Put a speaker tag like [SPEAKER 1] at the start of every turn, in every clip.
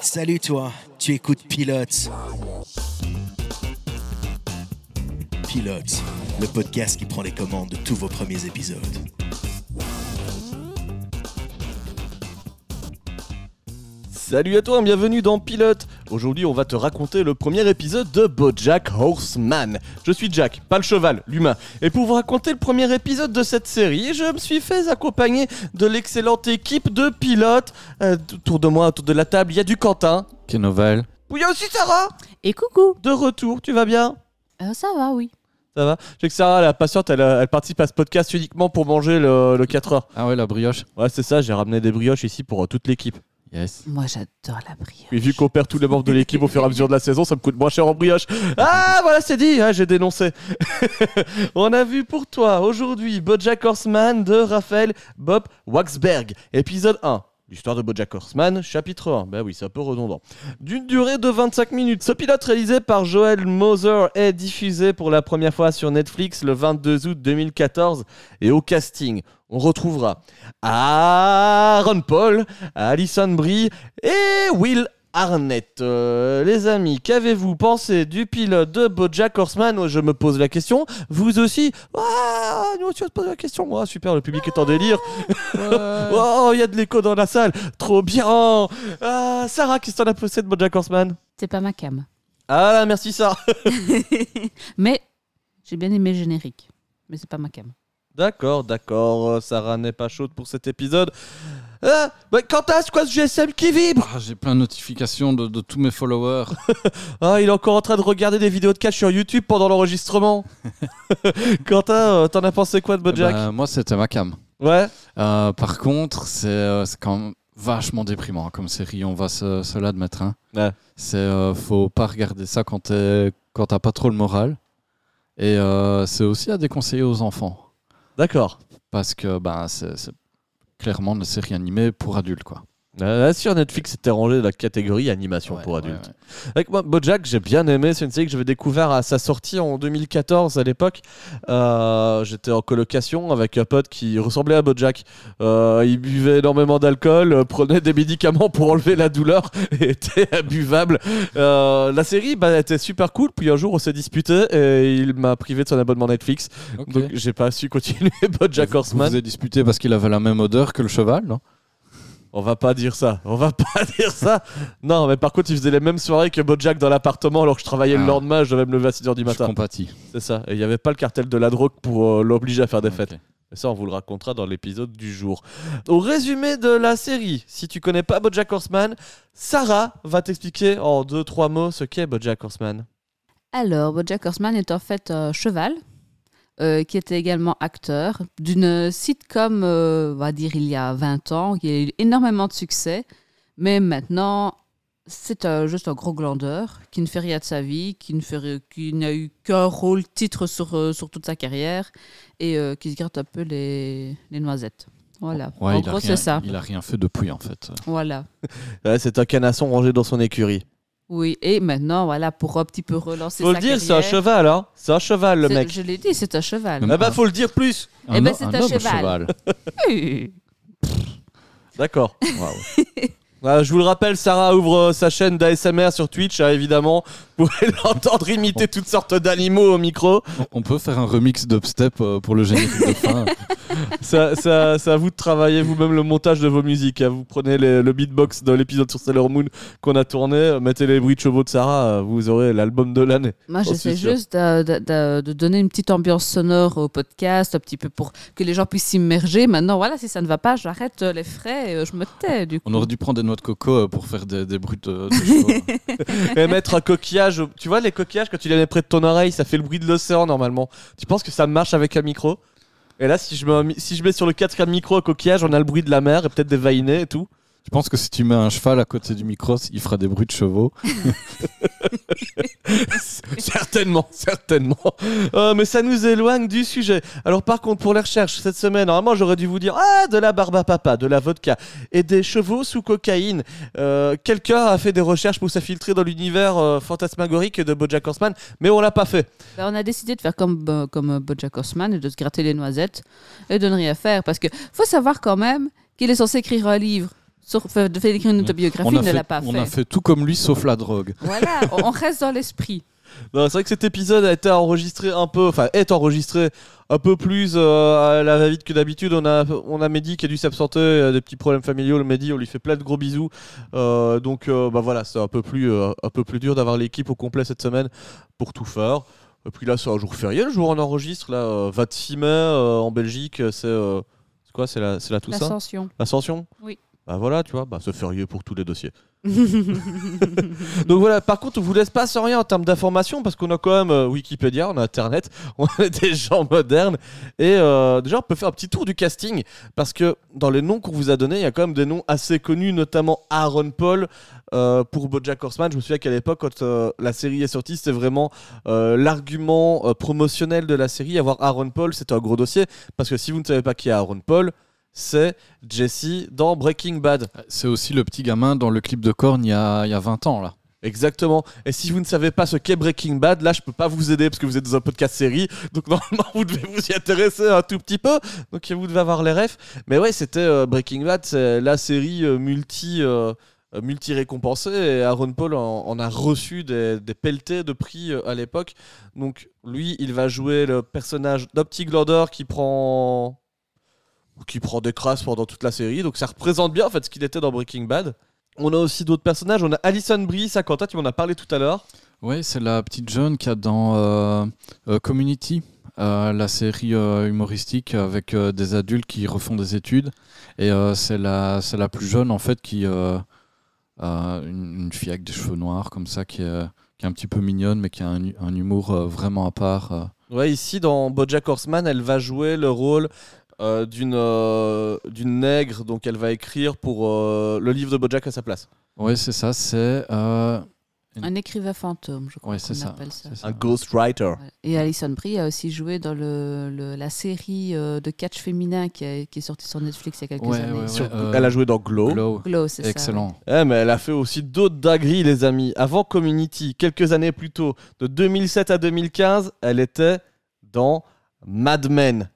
[SPEAKER 1] Salut toi, tu écoutes Pilote. Pilote, le podcast qui prend les commandes de tous vos premiers épisodes.
[SPEAKER 2] Salut à toi, bienvenue dans Pilote. Aujourd'hui, on va te raconter le premier épisode de BoJack Horseman. Je suis Jack, pas le cheval, l'humain. Et pour vous raconter le premier épisode de cette série, je me suis fait accompagner de l'excellente équipe de pilotes. Euh, autour de moi, autour de la table, il y a du Quentin.
[SPEAKER 3] Quelle nouvelle
[SPEAKER 2] Il y a aussi Sarah.
[SPEAKER 4] Et coucou
[SPEAKER 2] De retour, tu vas bien?
[SPEAKER 4] Euh, Ça va, oui.
[SPEAKER 2] Ça va? Je sais que Sarah, la patiente, elle, euh, elle participe à ce podcast uniquement pour manger le, le 4 heures.
[SPEAKER 3] Ah ouais, la brioche
[SPEAKER 2] Ouais, c'est ça, j'ai ramené des brioches ici pour euh, toute l'équipe.
[SPEAKER 3] Yes.
[SPEAKER 4] Moi, j'adore la brioche.
[SPEAKER 2] Et vu qu'on perd tous les membres de l'équipe au fur et à mesure de la saison, ça me coûte moins cher en brioche. Ah, voilà, c'est dit, hein, j'ai dénoncé. On a vu pour toi aujourd'hui Bojack Horseman de Raphaël Bob Waxberg, épisode 1. L'histoire de Bojack Horseman, chapitre 1. Ben oui, c'est un peu redondant. D'une durée de 25 minutes. Ce pilote réalisé par Joel Moser est diffusé pour la première fois sur Netflix le 22 août 2014. Et au casting, on retrouvera Aaron Paul, Alison Brie et Will Arnett. Euh, les amis, qu'avez-vous pensé du pilote de BoJack Horseman? Je me pose la question. Vous aussi? Ah, nous aussi on se pose la question. Moi, super, le public est en délire. oh, il y a de l'écho dans la salle. Trop bien. Ah, Sarah, qu'est-ce que t'en as pensé de BoJack Horseman?
[SPEAKER 4] C'est pas ma cam.
[SPEAKER 2] Ah là, merci Sarah.
[SPEAKER 4] Mais j'ai bien aimé le générique. Mais c'est pas ma cam.
[SPEAKER 2] D'accord, d'accord. euh, Sarah n'est pas chaude pour cet épisode. Ah, bah, Quentin, c'est quoi ce GSM qui vibre
[SPEAKER 3] Ah, J'ai plein de notifications de, de tous mes followers.
[SPEAKER 2] Ah, il est encore en train de regarder des vidéos de catch sur YouTube pendant l'enregistrement. Quentin, euh, t'en as pensé quoi de Bojack
[SPEAKER 3] Bah, moi, c'était ma cam.
[SPEAKER 2] Ouais.
[SPEAKER 3] Euh, par contre, c'est euh, c'est quand même vachement déprimant comme série, on va se, se l'admettre. Hein.
[SPEAKER 2] Ouais.
[SPEAKER 3] C'est, euh, faut pas regarder ça quand t'es- quand t'as pas trop le moral. Et euh, c'est aussi à déconseiller aux enfants.
[SPEAKER 2] D'accord.
[SPEAKER 3] Parce que c'est c'est clairement une série animée pour adultes. Quoi.
[SPEAKER 2] Euh, sur Netflix, c'était rangé dans la catégorie animation
[SPEAKER 3] Ouais,
[SPEAKER 2] pour adultes.
[SPEAKER 3] ouais.
[SPEAKER 2] Avec moi, Bojack, j'ai bien aimé. C'est une série que j'avais découvert à sa sortie en 2014 à l'époque. Euh, J'étais en colocation avec un pote qui ressemblait à Bojack. Euh, il buvait énormément d'alcool, euh, prenait des médicaments pour enlever la douleur et était imbuvable. La série bah, était super cool. Puis un jour, on s'est disputé et il m'a privé de son abonnement Netflix.
[SPEAKER 3] Ok.
[SPEAKER 2] Donc, j'ai pas su continuer Bojack
[SPEAKER 3] Vous- Vous
[SPEAKER 2] Horseman.
[SPEAKER 3] vous êtes disputé parce qu'il avait la même odeur que le cheval, non?
[SPEAKER 2] On va pas dire ça. On va pas dire ça. Non, mais par contre, il faisait les mêmes soirées que Bojack dans l'appartement alors que je travaillais le
[SPEAKER 3] Ah.
[SPEAKER 2] lendemain. Je devais me lever à 6h du
[SPEAKER 3] Je
[SPEAKER 2] matin.
[SPEAKER 3] compatis.
[SPEAKER 2] C'est ça. Et il n'y avait pas le cartel de la drogue pour euh, l'obliger à faire des fêtes.
[SPEAKER 3] Ok.
[SPEAKER 2] Mais ça, on vous le racontera dans l'épisode du jour. Au résumé de la série, si tu connais pas Bojack Horseman, Sarah va t'expliquer en deux, trois mots ce qu'est Bojack Horseman.
[SPEAKER 4] Alors, Bojack Horseman est en fait un cheval euh, qui était également acteur d'une sitcom, euh, on va dire, il y a 20 ans, qui a eu énormément de succès. Mais maintenant, c'est un- juste un gros glandeur qui ne fait rien de sa vie, qui ne fait, qui n'a eu qu'un rôle titre sur, euh, sur toute sa carrière et euh, qui se gratte un peu les, les noisettes. Voilà.
[SPEAKER 3] Ouais,
[SPEAKER 4] en
[SPEAKER 3] il a
[SPEAKER 4] gros,
[SPEAKER 3] rien-
[SPEAKER 4] c'est ça.
[SPEAKER 3] Il a rien fait depuis, en fait.
[SPEAKER 4] Voilà.
[SPEAKER 2] Ouais, c'est un canasson rangé dans son écurie.
[SPEAKER 4] Oui, et maintenant, voilà, pour un petit peu relancer
[SPEAKER 2] Faut
[SPEAKER 4] sa
[SPEAKER 2] le dire, c'est un cheval, hein. C'est un cheval, le mec.
[SPEAKER 4] Je l'ai dit, c'est un cheval.
[SPEAKER 2] Eh ben, faut le dire plus.
[SPEAKER 4] Eh ben, c'est un cheval. Oui.
[SPEAKER 2] D'accord.
[SPEAKER 3] Waouh.
[SPEAKER 2] Je vous le rappelle, Sarah ouvre euh, sa chaîne d'ASMR sur Twitch, hein, évidemment. Vous pouvez l'entendre imiter toutes sortes d'animaux au micro.
[SPEAKER 3] On- peut faire un remix d'upstep euh, pour le générique de fin.
[SPEAKER 2] ça, ça- c'est à vous de travailler vous-même le montage de vos musiques. hein. Vous prenez les- le beatbox de l'épisode sur Sailor Moon qu'on a tourné, euh, mettez les bruits de chevaux de Sarah, vous aurez l'album de l'année.
[SPEAKER 4] Moi,
[SPEAKER 2] Oh,
[SPEAKER 4] j'essaie juste de, de- de- de donner une petite ambiance sonore au podcast, un petit peu pour que les gens puissent s'immerger. Maintenant, voilà, si ça ne va pas, j'arrête les frais et je me tais, du coup.
[SPEAKER 3] On aurait dû prendre des noix de coco euh, pour faire des, des bruits de, de chevaux.
[SPEAKER 2] Et mettre un coquillage. au- Tu vois, les coquillages, quand tu les mets près de ton oreille, ça fait le bruit de l'océan normalement. Tu penses que ça marche avec un micro? Et là, si je, mets, un mi- si je mets sur le quatrième micro un coquillage, on a le bruit de la mer et peut-être des vainés et tout.
[SPEAKER 3] Je pense que si tu mets un cheval à côté du micro, il fera des bruits de chevaux.
[SPEAKER 2] certainement, certainement. Euh, mais ça nous éloigne du sujet. Alors par contre, pour les recherches cette semaine, normalement j'aurais dû vous dire ah de la barbe à papa, de la vodka et des chevaux sous cocaïne. Euh, Quelqu'un a fait des recherches pour s'infiltrer dans l'univers euh, fantasmagorique de BoJack Horseman, mais on l'a pas fait.
[SPEAKER 4] Ben, on a décidé de faire comme, euh, comme Bojack Horseman et de se gratter les noisettes et de ne rien faire. Parce que faut savoir quand même qu'il est censé écrire un livre de faire écrire une autobiographie,
[SPEAKER 3] on
[SPEAKER 4] il ne l'a pas
[SPEAKER 3] on
[SPEAKER 4] fait.
[SPEAKER 3] a fait tout comme lui sauf la drogue.
[SPEAKER 4] Voilà, on on reste dans l'esprit.
[SPEAKER 2] C'est vrai que cet épisode a été enregistré un peu, enfin est enregistré un peu plus euh, à la va-vite que d'habitude. On a, on a Mehdi qui a dû s'absenter, euh, des petits problèmes familiaux. Le Mehdi, on lui fait plein de gros bisous. Euh, donc euh, bah voilà, c'est un peu plus, un peu plus dur d'avoir l'équipe au complet cette semaine pour tout faire. Et puis là, c'est un jour férié, le jour où on enregistre là, euh, 26 mai en Belgique, c'est quoi, c'est la, la Toussaint,
[SPEAKER 4] L'ascension.
[SPEAKER 2] l'Ascension?
[SPEAKER 4] Oui.
[SPEAKER 2] Bah voilà, tu vois, bah c'est férié pour tous les dossiers. Donc voilà, par contre, on vous laisse pas sans rien en termes d'informations parce qu'on a quand même euh, Wikipédia, on a Internet, on est des gens modernes. Et euh, déjà, on peut faire un petit tour du casting parce que dans les noms qu'on vous a donnés, il y a quand même des noms assez connus, notamment Aaron Paul euh, pour Bojack Horseman. Je me souviens qu'à l'époque, quand la série est sortie, c'était vraiment l'argument promotionnel de la série. Avoir Aaron Paul, c'était un gros dossier parce que si vous ne savez pas qui est Aaron Paul, c'est Jesse dans Breaking Bad.
[SPEAKER 3] C'est aussi le petit gamin dans le clip de Korn il y a, il y a 20 ans là.
[SPEAKER 2] Exactement. Et si vous ne savez pas ce qu'est Breaking Bad, là, je peux pas vous aider parce que vous êtes dans un podcast série. Donc, normalement, vous devez vous y intéresser un tout petit peu. Donc, vous devez avoir les refs. Mais ouais, c'était euh, Breaking Bad, c'est la série euh, multi. euh, euh, multi-récompensée et Aaron Paul en, en a reçu des, des pelletés de prix à l'époque. Donc lui, il va jouer le personnage d'Optic Lauder qui prend qui prend des crasses pendant toute la série. Donc ça représente bien en fait ce qu'il était dans Breaking Bad. On a aussi d'autres personnages. On a Alison Brie, ça Quentin, tu m'en as parlé tout à l'heure.
[SPEAKER 3] Ouais, c'est la petite jeune qui a dans euh, euh, Community, euh, la série humoristique avec des adultes qui refont des études. Et c'est la, c'est la plus jeune en fait qui a une, une fille avec des cheveux noirs comme ça qui est, qui est un petit peu mignonne mais qui a un, un humour vraiment à part.
[SPEAKER 2] Ouais, ici dans BoJack Horseman, elle va jouer le rôle euh, d'une euh, d'une nègre. Donc elle va écrire pour euh, le livre de BoJack à sa place.
[SPEAKER 3] Ouais, c'est ça, c'est euh,
[SPEAKER 4] Un écrivain fantôme, je crois
[SPEAKER 3] ouais,
[SPEAKER 4] qu'on
[SPEAKER 3] c'est ça.
[SPEAKER 4] appelle ça.
[SPEAKER 3] c'est ça.
[SPEAKER 2] Un ghostwriter.
[SPEAKER 4] Ouais. Et Alison Brie a aussi joué dans le, le- la série euh, de catch féminin qui, a- qui est sortie sur Netflix il y a quelques
[SPEAKER 3] Ouais,
[SPEAKER 4] années.
[SPEAKER 3] ouais,
[SPEAKER 2] Sur-
[SPEAKER 3] euh,
[SPEAKER 2] elle a joué dans Glow.
[SPEAKER 3] Glow.
[SPEAKER 4] Glow, c'est ça.
[SPEAKER 3] Excellent.
[SPEAKER 2] Eh, mais elle a fait aussi d'autres dingueries, les amis. Avant Community, quelques années plus tôt, de 2007 à 2015, elle était dans Mad Men.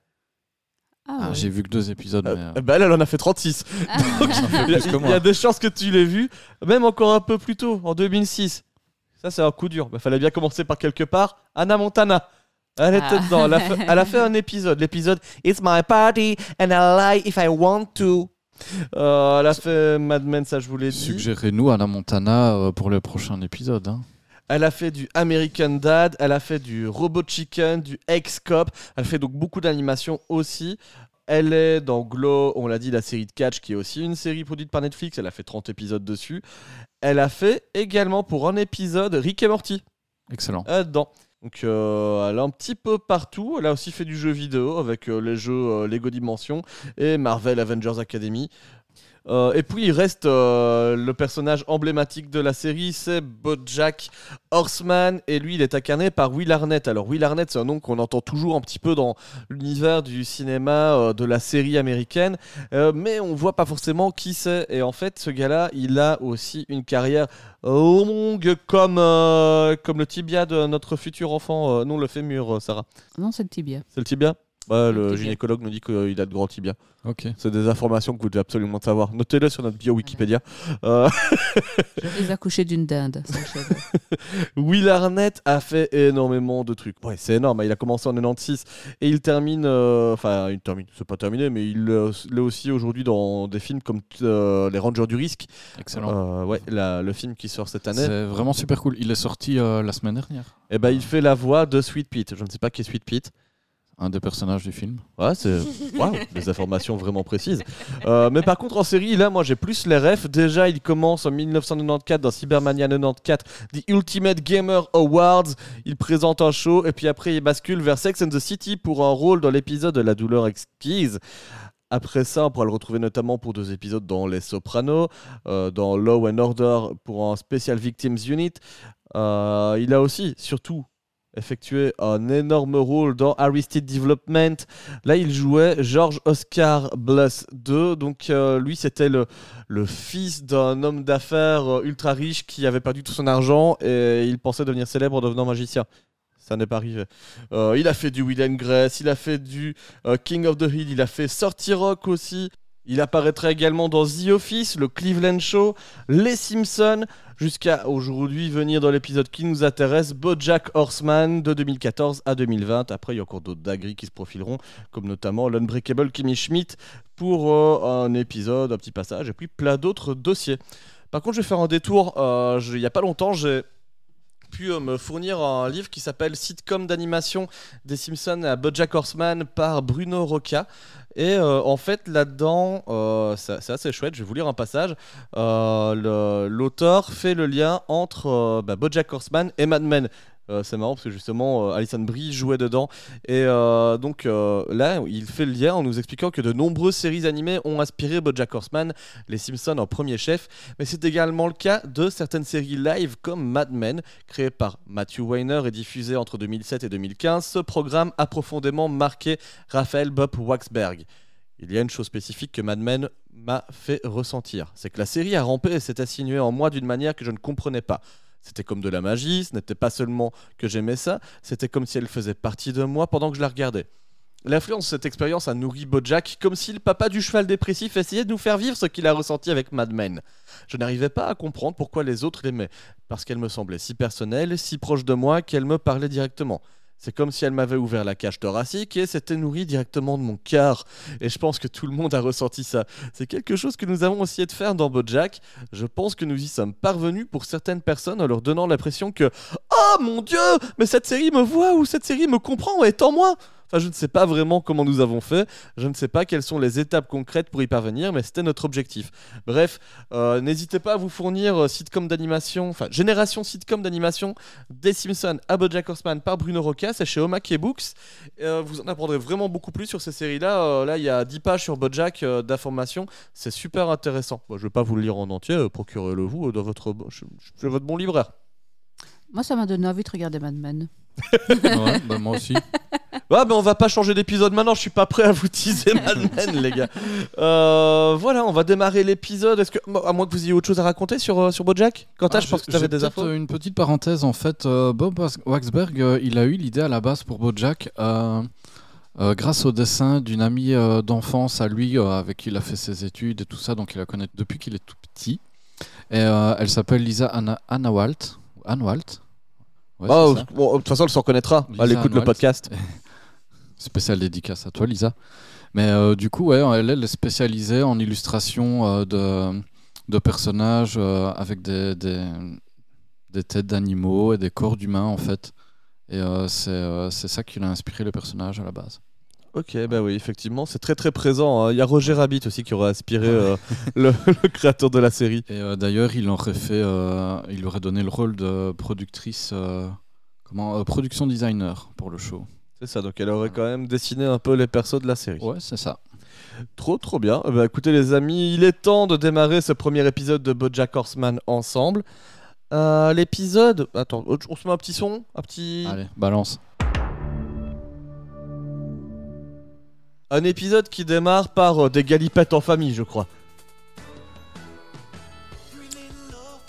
[SPEAKER 4] Ah,
[SPEAKER 3] Ah,
[SPEAKER 4] ouais.
[SPEAKER 3] J'ai vu que deux épisodes.
[SPEAKER 2] Euh,
[SPEAKER 3] mais, euh,
[SPEAKER 2] ben, elle, elle en a fait 36.
[SPEAKER 4] Ah.
[SPEAKER 2] Donc, il y, a- y des chances que tu l'aies vu, même encore un peu plus tôt, en 2006. Ça, c'est un coup dur. Il fallait bien commencer par quelque part. Anna Montana. Elle était
[SPEAKER 4] Ah.
[SPEAKER 2] dedans. Elle a, fait, elle a fait un épisode. L'épisode It's my party and I lie if I want to. Euh, elle a fait Mad Men, ça je vous l'ai dit.
[SPEAKER 3] Suggérez-nous Anna Montana euh, pour le prochain épisode. hein.
[SPEAKER 2] Elle a fait du American Dad, elle a fait du Robot Chicken, du Ex-Cop. Elle fait donc beaucoup d'animation aussi. Elle est dans Glow, on l'a dit, la série de Catch, qui est aussi une série produite par Netflix. Elle a fait 30 épisodes dessus. Elle a fait également pour un épisode Rick et Morty.
[SPEAKER 3] Excellent.
[SPEAKER 2] Dedans. Donc euh, elle est un petit peu partout. Elle a aussi fait du jeu vidéo avec euh, les jeux euh, Lego Dimension et Marvel Avengers Academy. Euh, et puis il reste euh, le personnage emblématique de la série, c'est BoJack Horseman, et lui il est incarné par Will Arnett. Alors Will Arnett, c'est un nom qu'on entend toujours un petit peu dans l'univers du cinéma euh, de la série américaine, mais on voit pas forcément qui c'est. Et en fait, ce gars-là, il a aussi une carrière longue comme comme le tibia de notre futur enfant. Non, le fémur, Sarah.
[SPEAKER 4] Non, c'est le tibia.
[SPEAKER 2] C'est le tibia? Ouais, le gynécologue nous dit qu'il a de grands tibias.
[SPEAKER 3] Ok.
[SPEAKER 2] C'est des informations que vous devez absolument savoir. Notez-le sur notre bio Wikipédia. Euh,
[SPEAKER 4] Je les accouchés d'une dinde.
[SPEAKER 2] Will Arnett a fait énormément de trucs. Ouais, c'est énorme. Il a commencé en 96 et il termine. euh, Enfin, il termine. C'est pas terminé, mais il euh, l'est aussi aujourd'hui dans des films comme euh, Les Rangers du Risque.
[SPEAKER 3] Excellent.
[SPEAKER 2] Euh, ouais, la- le film qui sort cette année.
[SPEAKER 3] C'est vraiment super cool. Il est sorti euh, la semaine dernière.
[SPEAKER 2] Et ben, il fait la voix de Sweet Pete. Je ne sais pas qui est Sweet Pete.
[SPEAKER 3] Un des personnages du film.
[SPEAKER 2] Ouais, c'est waouh, des informations vraiment précises. Euh, mais par contre, en série, là, moi, j'ai plus les refs. Déjà, il commence en 1994 dans Cybermania 94, The Ultimate Gamer Awards. Il présente un show et puis après, il bascule vers Sex and the City pour un rôle dans l'épisode de La douleur exquise. Après ça, on pourra le retrouver notamment pour deux épisodes dans Les Sopranos, euh, dans Law and Order pour un Special Victims Unit. Euh, il a aussi, surtout, effectué un énorme rôle dans Arrested Development. Là, il jouait George Oscar Bluss II. Donc, euh, lui, c'était le, fils d'un homme d'affaires euh, ultra riche qui avait perdu tout son argent et il pensait devenir célèbre en devenant magicien. Ça n'est pas arrivé. Euh, il a fait du Will and Grace, il a fait du King of the Hill, il a fait Sorty Rock aussi. Il apparaîtra également dans The Office, le Cleveland Show, Les Simpsons, jusqu'à aujourd'hui venir dans l'épisode qui nous intéresse, BoJack Horseman de 2014 à 2020. Après, il y a encore d'autres dingueries qui se profileront, comme notamment l'Unbreakable Kimmy Schmidt pour euh, un épisode, un petit passage, et puis plein d'autres dossiers. Par contre, je vais faire un détour. euh, il n'y a pas longtemps, j'ai pu euh, me fournir un livre qui s'appelle Sitcom d'animation des Simpsons à BoJack Horseman par Bruno Roca. Et euh, en fait, là-dedans, euh, c'est assez chouette. Je vais vous lire un passage. L'auteur fait le lien entre bah, BoJack Horseman et Mad Men. Euh, c'est marrant parce que justement, euh, Alison Brie jouait dedans. Et euh, donc là, il fait le lien en nous expliquant que de nombreuses séries animées ont inspiré BoJack Horseman, les Simpsons en premier chef. Mais c'est également le cas de certaines séries live comme Mad Men, créé par Matthew Weiner et diffusé entre 2007 et 2015. Ce programme a profondément marqué Raphaël Bob Waxberg. Il y a une chose spécifique que Mad Men m'a fait ressentir. C'est que la série a rampé et s'est insinuée en moi d'une manière que je ne comprenais pas. C'était comme de la magie, ce n'était pas seulement que j'aimais ça, c'était comme si elle faisait partie de moi pendant que je la regardais. L'influence de cette expérience a nourri Bojack comme si le papa du cheval dépressif essayait de nous faire vivre ce qu'il a ressenti avec Mad Men. Je n'arrivais pas à comprendre pourquoi les autres l'aimaient, parce qu'elle me semblait si personnelle, si proche de moi qu'elle me parlait directement. C'est comme si elle m'avait ouvert la cage thoracique et s'était nourrie directement de mon cœur. Et je pense que tout le monde a ressenti ça. C'est quelque chose que nous avons essayé de faire dans Bojack. Je pense que nous y sommes parvenus pour certaines personnes en leur donnant l'impression que Oh mon dieu, mais cette série me voit ou cette série me comprend et est en moi. Enfin, je ne sais pas vraiment comment nous avons fait, je ne sais pas quelles sont les étapes concrètes pour y parvenir, mais c'était notre objectif. Bref, euh, n'hésitez pas à vous fournir euh, sitcom d'animation, enfin génération sitcom d'animation des Simpsons à BoJack Horseman par Bruno Roca, c'est chez Omake Books. Euh, vous en apprendrez vraiment beaucoup plus sur ces séries-là. Là, il y a 10 pages sur BoJack d'informations, c'est super intéressant. Je ne vais pas vous le lire en entier, procurez-le vous dans votre, chez votre bon libraire.
[SPEAKER 4] Moi, ça m'a donné envie de regarder Mad Men.
[SPEAKER 3] Ouais, bah, moi aussi.
[SPEAKER 2] Ouais, mais on va pas changer d'épisode maintenant, je suis pas prêt à vous teaser Mad Men, les gars. Euh, voilà, on va démarrer l'épisode. Est-ce que, à moins que vous ayez autre chose à raconter sur, euh, sur Bojack Quentin,
[SPEAKER 3] Ah,
[SPEAKER 2] je pense que tu avais des infos.
[SPEAKER 3] Une petite parenthèse, en fait, euh, Bob Wax- Waxberg, il a eu l'idée à la base pour BoJack euh, euh, grâce au dessin d'une amie euh, d'enfance à lui, euh, avec qui il a fait ses études et tout ça, donc il la connaît depuis qu'il est tout petit. Et euh, elle s'appelle Lisa Anna, Anna Walt. Anne Walt Ouais,
[SPEAKER 2] bon, de toute façon, elle se reconnaîtra.
[SPEAKER 3] Lisa
[SPEAKER 2] Elle écoute le podcast.
[SPEAKER 3] Spécial dédicace à toi, Lisa. Mais euh, du coup, ouais, elle, elle est spécialisée en illustration euh, de, de personnages euh, avec des, des, des têtes d'animaux et des corps d'humains, en fait. Et c'est c'est ça qui l'a inspiré le personnage à la base.
[SPEAKER 2] Ok, bah oui, effectivement, c'est très très présent. hein. Il y a Roger Rabbit aussi qui aurait inspiré euh, le, le créateur de la série.
[SPEAKER 3] Et euh, d'ailleurs, il aurait fait, euh, il aurait donné le rôle de productrice, euh, comment, euh, production designer pour le show.
[SPEAKER 2] C'est ça, donc elle aurait quand même dessiné un peu les persos de la série.
[SPEAKER 3] Ouais, c'est ça.
[SPEAKER 2] Trop trop bien. Eh ben, écoutez les amis, il est temps de démarrer ce premier épisode de BoJack Horseman ensemble. Euh, L'épisode, attends, on se met un petit son, un petit,
[SPEAKER 3] Allez, balance.
[SPEAKER 2] Un épisode qui démarre par euh, des galipettes en famille, je crois.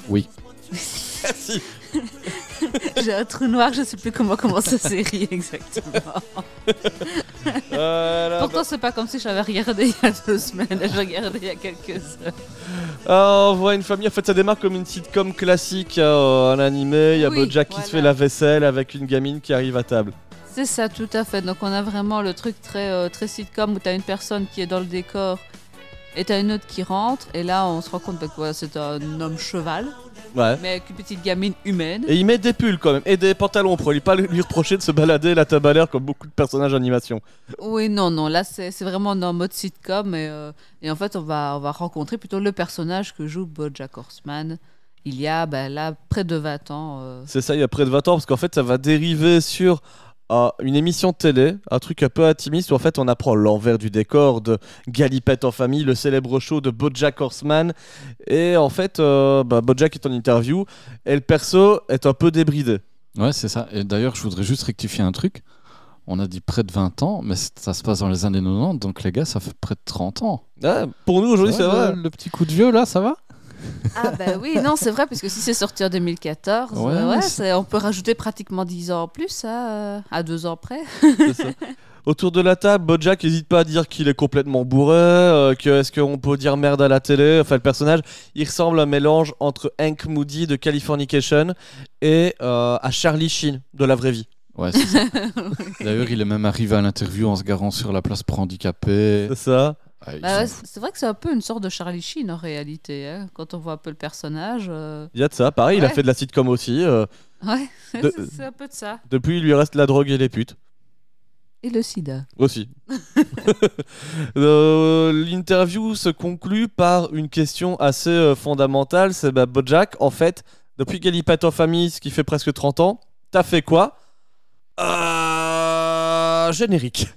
[SPEAKER 3] Oui.
[SPEAKER 2] Merci.
[SPEAKER 4] J'ai un trou noir, je sais plus comment commence la série exactement.
[SPEAKER 2] Voilà,
[SPEAKER 4] Pourtant, c'est pas comme si j'avais regardé il y a deux semaines, j'ai regardé il y a quelques heures.
[SPEAKER 2] Ah, on voit une famille, en fait ça démarre comme une sitcom classique euh, en animé, il y a
[SPEAKER 4] Oui,
[SPEAKER 2] Bojack qui se
[SPEAKER 4] voilà.
[SPEAKER 2] fait la vaisselle avec une gamine qui arrive à table.
[SPEAKER 4] C'est ça, tout à fait. Donc, on a vraiment le truc très, euh, très sitcom où t'as une personne qui est dans le décor et t'as une autre qui rentre. Et là, on se rend compte bah, que voilà, c'est un homme cheval,
[SPEAKER 2] Ouais.
[SPEAKER 4] mais avec une petite gamine humaine.
[SPEAKER 2] Et il met des pulls quand même, et des pantalons pour lui pas lui reprocher de se balader la table à l'air comme beaucoup de personnages d'animation.
[SPEAKER 4] Oui, non, non, là, c'est vraiment en mode sitcom. Et, euh, et en fait, on va, on va rencontrer plutôt le personnage que joue Bojack Horseman. Il y a, bah, là, près de 20 ans. euh,
[SPEAKER 2] C'est ça, il y a près de 20 ans, parce qu'en fait ça va dériver sur une émission de télé, un truc un peu intimiste où en fait on apprend l'envers du décor de Galipette en famille, le célèbre show de Bojack Horseman. Et en fait, euh, bah, Bojack est en interview et le perso est un peu débridé.
[SPEAKER 3] Ouais, c'est ça. Et d'ailleurs, je voudrais juste rectifier un truc. On a dit près de 20 ans, mais ça se passe dans les années 90, donc les gars, ça fait près de 30 ans.
[SPEAKER 2] Ah, pour nous aujourd'hui, c'est
[SPEAKER 3] Ça va,
[SPEAKER 2] vrai.
[SPEAKER 3] Le, le petit coup de vieux, là, ça va?
[SPEAKER 4] Ah bah oui, non, c'est vrai, parce que si c'est sorti en 2014,
[SPEAKER 3] Ouais,
[SPEAKER 4] euh, ouais,
[SPEAKER 3] c'est-
[SPEAKER 4] c'est- on peut rajouter pratiquement 10 ans en plus à, euh, à 2 ans près.
[SPEAKER 2] C'est ça. Autour de la table, Bojack n'hésite pas à dire qu'il est complètement bourré, euh, que est-ce qu'on peut dire merde à la télé. Enfin, le personnage, il ressemble à un mélange entre Hank Moody de Californication et euh, à Charlie Sheen de la vraie vie.
[SPEAKER 3] Ouais, c'est ça. D'ailleurs, il est même arrivé à l'interview en se garant sur la place pour handicapés.
[SPEAKER 2] C'est ça.
[SPEAKER 3] Ils
[SPEAKER 4] Bah
[SPEAKER 3] sont
[SPEAKER 4] c'est vrai que c'est un peu une sorte de Charlie Sheen en réalité, hein, quand on voit un peu le personnage. euh,
[SPEAKER 2] Il y a de ça. Pareil, il a fait de la sitcom aussi. euh,
[SPEAKER 4] Ouais, c'est- un peu de ça.
[SPEAKER 2] depuis, il lui reste la drogue et les putes.
[SPEAKER 4] Et le sida.
[SPEAKER 2] Aussi. Euh, L'interview se conclut par une question assez fondamentale. C'est bah, Bojack, en fait, depuis en famille, ce qui fait presque 30 ans, t'as fait quoi? Générique.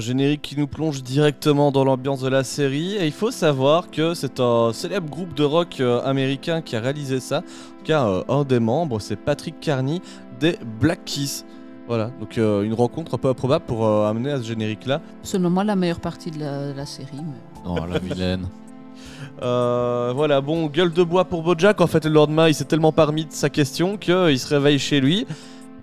[SPEAKER 2] Un générique qui nous plonge directement dans l'ambiance de la série. Et il faut savoir que c'est un célèbre groupe de rock euh, américain qui a réalisé ça. En tout cas, euh, un des membres, c'est Patrick Carney des Black Keys. Voilà, donc euh, une rencontre un peu improbable pour euh, amener à ce générique-là.
[SPEAKER 4] Selon moi, la meilleure partie de la, de la série. mais-
[SPEAKER 3] Non, la vilaine.
[SPEAKER 2] Euh, voilà, bon, gueule de bois pour Bojack. En fait, le lendemain, il s'est tellement parmi de sa question qu'il se réveille chez lui.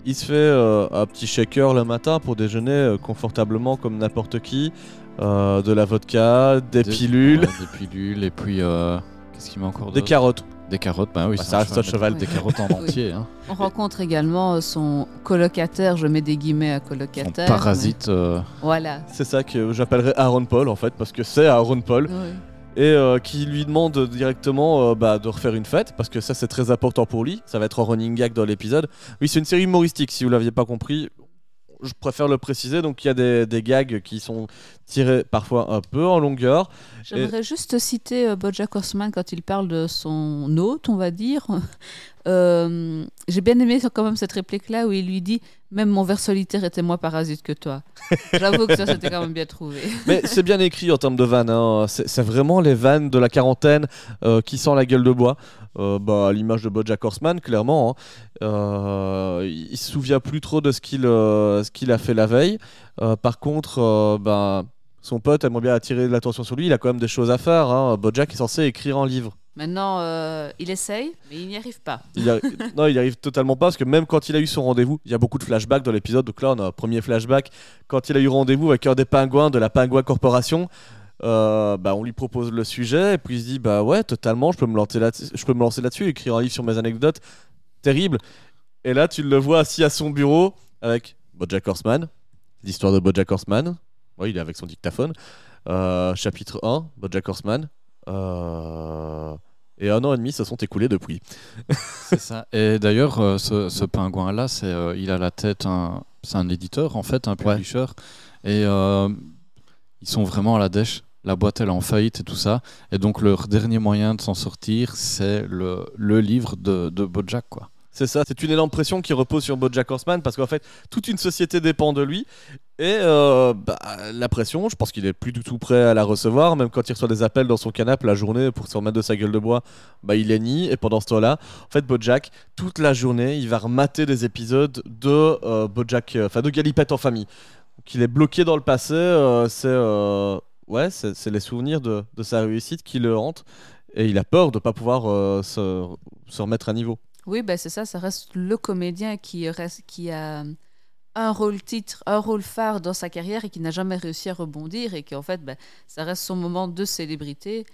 [SPEAKER 2] Il se fait euh, un petit shaker le matin pour déjeuner euh, confortablement comme n'importe qui. Euh, de la vodka, des, pilules,
[SPEAKER 3] ouais, des pilules, et puis. euh, Qu'est-ce qu'il met encore
[SPEAKER 2] des
[SPEAKER 3] d'autre
[SPEAKER 2] carottes.
[SPEAKER 3] Des carottes, bah oui,
[SPEAKER 2] Bah,
[SPEAKER 3] c'est
[SPEAKER 2] ça
[SPEAKER 3] un
[SPEAKER 2] reste un cheval.
[SPEAKER 3] Des carottes en
[SPEAKER 4] Oui.
[SPEAKER 3] entier. Hein.
[SPEAKER 4] On rencontre également euh, son colocataire, je mets des guillemets à
[SPEAKER 3] Son
[SPEAKER 4] colocataire.
[SPEAKER 3] parasite. euh,
[SPEAKER 4] mais- Voilà.
[SPEAKER 2] C'est ça que j'appellerais Aaron Paul en fait, parce que c'est Aaron Paul.
[SPEAKER 4] Oui.
[SPEAKER 2] Et euh, qui lui demande directement euh, bah, de refaire une fête, parce que ça c'est très important pour lui. Ça va être un running gag dans l'épisode. Oui, c'est une série humoristique, si vous l'aviez pas compris. Je préfère le préciser, donc il y a des, des gags qui sont tirés parfois un peu en longueur.
[SPEAKER 4] J'aimerais juste citer euh, Bojack Horseman quand il parle de son hôte, on va dire. Euh, J'ai bien aimé quand même cette réplique-là où il lui dit Même mon ver solitaire était moins parasite que toi. J'avoue que ça, c'était quand même bien trouvé.
[SPEAKER 2] Mais c'est bien écrit en termes de vannes. hein. C'est vraiment les vannes de la quarantaine euh, qui sent la gueule de bois. Euh, bah, à l'image de Bojack Horseman, clairement. hein. Euh, il se souvient plus trop de ce qu'il euh, a fait la veille. Par contre, bah, son pote aimerait bien attirer l'attention sur lui. Il a quand même des choses à faire. hein. Bojack est censé écrire un livre.
[SPEAKER 4] Maintenant, euh, il essaye, mais il n'y arrive pas.
[SPEAKER 2] Il y arri- non, il y arrive totalement pas parce que même quand il a eu son rendez-vous, il y a beaucoup de flashbacks dans l'épisode. Donc là, on a un premier flashback quand il a eu rendez-vous avec un des pingouins de la Pingouin Corporation. euh, bah, on lui propose le sujet et puis il se dit bah ouais totalement je peux me lancer là je peux me lancer là-dessus écrire un livre sur mes anecdotes terrible et là tu le vois assis à son bureau avec BoJack Horseman l'histoire de BoJack Horseman ouais, il est avec son dictaphone Euh, chapitre 1 BoJack Horseman Euh, et un an et demi se sont écoulés depuis
[SPEAKER 3] C'est ça. Et d'ailleurs, euh, ce, ce pingouin-là, c'est, il a la tête, un, c'est un éditeur en fait, un publisher. Et ils sont vraiment à la dèche. La boîte, elle est en faillite et tout ça. Et donc, leur dernier moyen de s'en sortir, c'est le, le livre de, de Bojack, quoi.
[SPEAKER 2] C'est ça, c'est une énorme pression qui repose sur Bojack Horseman parce qu'en fait, toute une société dépend de lui. Et euh, bah, la pression, je pense qu'il est plus du tout prêt à la recevoir. Même quand il reçoit des appels dans son canapé la journée pour se remettre de sa gueule de bois, bah, il est nie. Et pendant ce temps-là, en fait, Bojack, toute la journée, il va remater des épisodes de euh, Bojack, euh, enfin de Galipette en famille. Qu'il est bloqué dans le passé, euh, c'est ouais, c'est les souvenirs de, de sa réussite qui le hantent. Et il a peur de ne pas pouvoir se, se remettre à niveau.
[SPEAKER 4] Oui, ben c'est ça, ça reste le comédien qui, reste, qui a un rôle titre, un rôle phare dans sa carrière et qui n'a jamais réussi à rebondir et qui en fait, ben, ça reste son moment de célébrité.